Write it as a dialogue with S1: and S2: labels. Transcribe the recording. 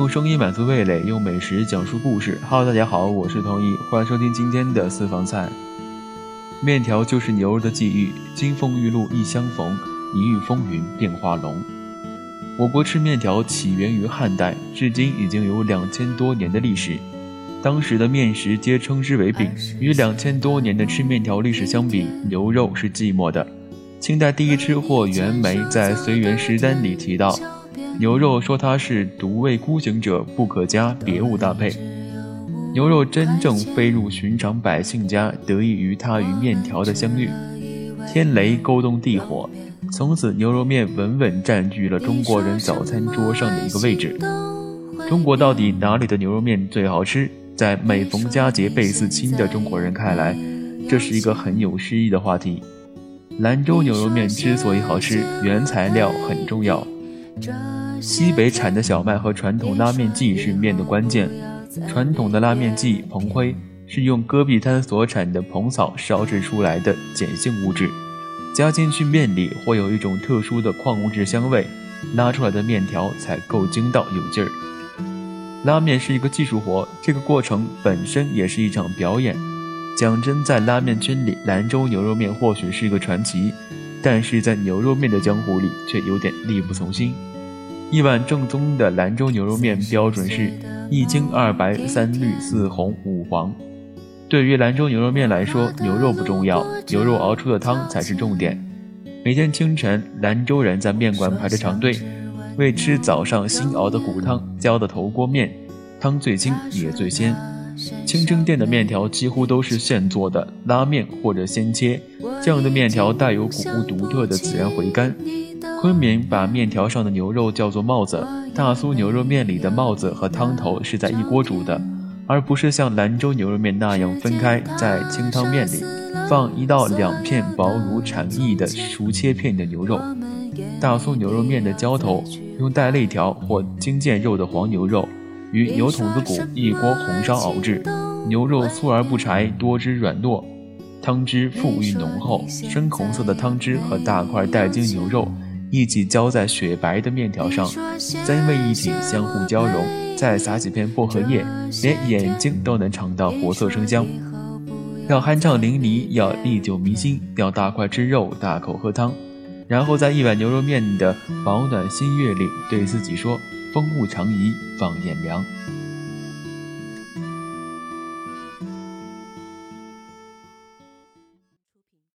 S1: 用声音满足味蕾，用美食讲述故事。Hello，大家好，我是童一，欢迎收听今天的私房菜。面条就是牛肉的际遇，金风玉露一相逢，一遇风云变化龙。我国吃面条起源于汉代，至今已经有两千多年的历史。当时的面食皆称之为饼，与两千多年的吃面条历史相比，牛肉是寂寞的。清代第一吃货袁枚在《随园食单》里提到，牛肉说它是独味孤行者，不可加别无搭配。牛肉真正飞入寻常百姓家，得益于它与面条的相遇。天雷勾动地火，从此牛肉面稳稳占据了中国人早餐桌上的一个位置。中国到底哪里的牛肉面最好吃？在每逢佳节倍思亲的中国人看来，这是一个很有诗意的话题。兰州牛肉面之所以好吃，原材料很重要。西北产的小麦和传统拉面剂是面的关键。传统的拉面剂蓬灰是用戈壁滩所产的蓬草烧制出来的碱性物质，加进去面里会有一种特殊的矿物质香味，拉出来的面条才够筋道有劲儿。拉面是一个技术活，这个过程本身也是一场表演。讲真，在拉面圈里，兰州牛肉面或许是一个传奇，但是在牛肉面的江湖里却有点力不从心。一碗正宗的兰州牛肉面标准是一京二白三绿四红五黄。对于兰州牛肉面来说，牛肉不重要，牛肉熬出的汤才是重点。每天清晨，兰州人在面馆排着长队，为吃早上新熬的骨汤浇的头锅面，汤最清也最鲜。清蒸店的面条几乎都是现做的，拉面或者鲜切，这样的面条带有谷物独特的自然回甘。昆明把面条上的牛肉叫做帽子，大酥牛肉面里的帽子和汤头是在一锅煮的，而不是像兰州牛肉面那样分开在清汤面里放一到两片薄如蝉翼的熟切片的牛肉。大酥牛肉面的浇头用带肋条或精腱肉的黄牛肉。与牛筒子骨一锅红烧熬制，牛肉酥而不柴，多汁软糯，汤汁馥郁浓厚。深红色的汤汁和大块带筋牛肉一起浇在雪白的面条上，三位一体，相互交融。再撒几片薄荷叶，连眼睛都能尝到活色生香。要酣畅淋漓，要历久弥新，要大块吃肉，大口喝汤，然后在一碗牛肉面的饱暖新月里，对自己说。风物长宜放眼量。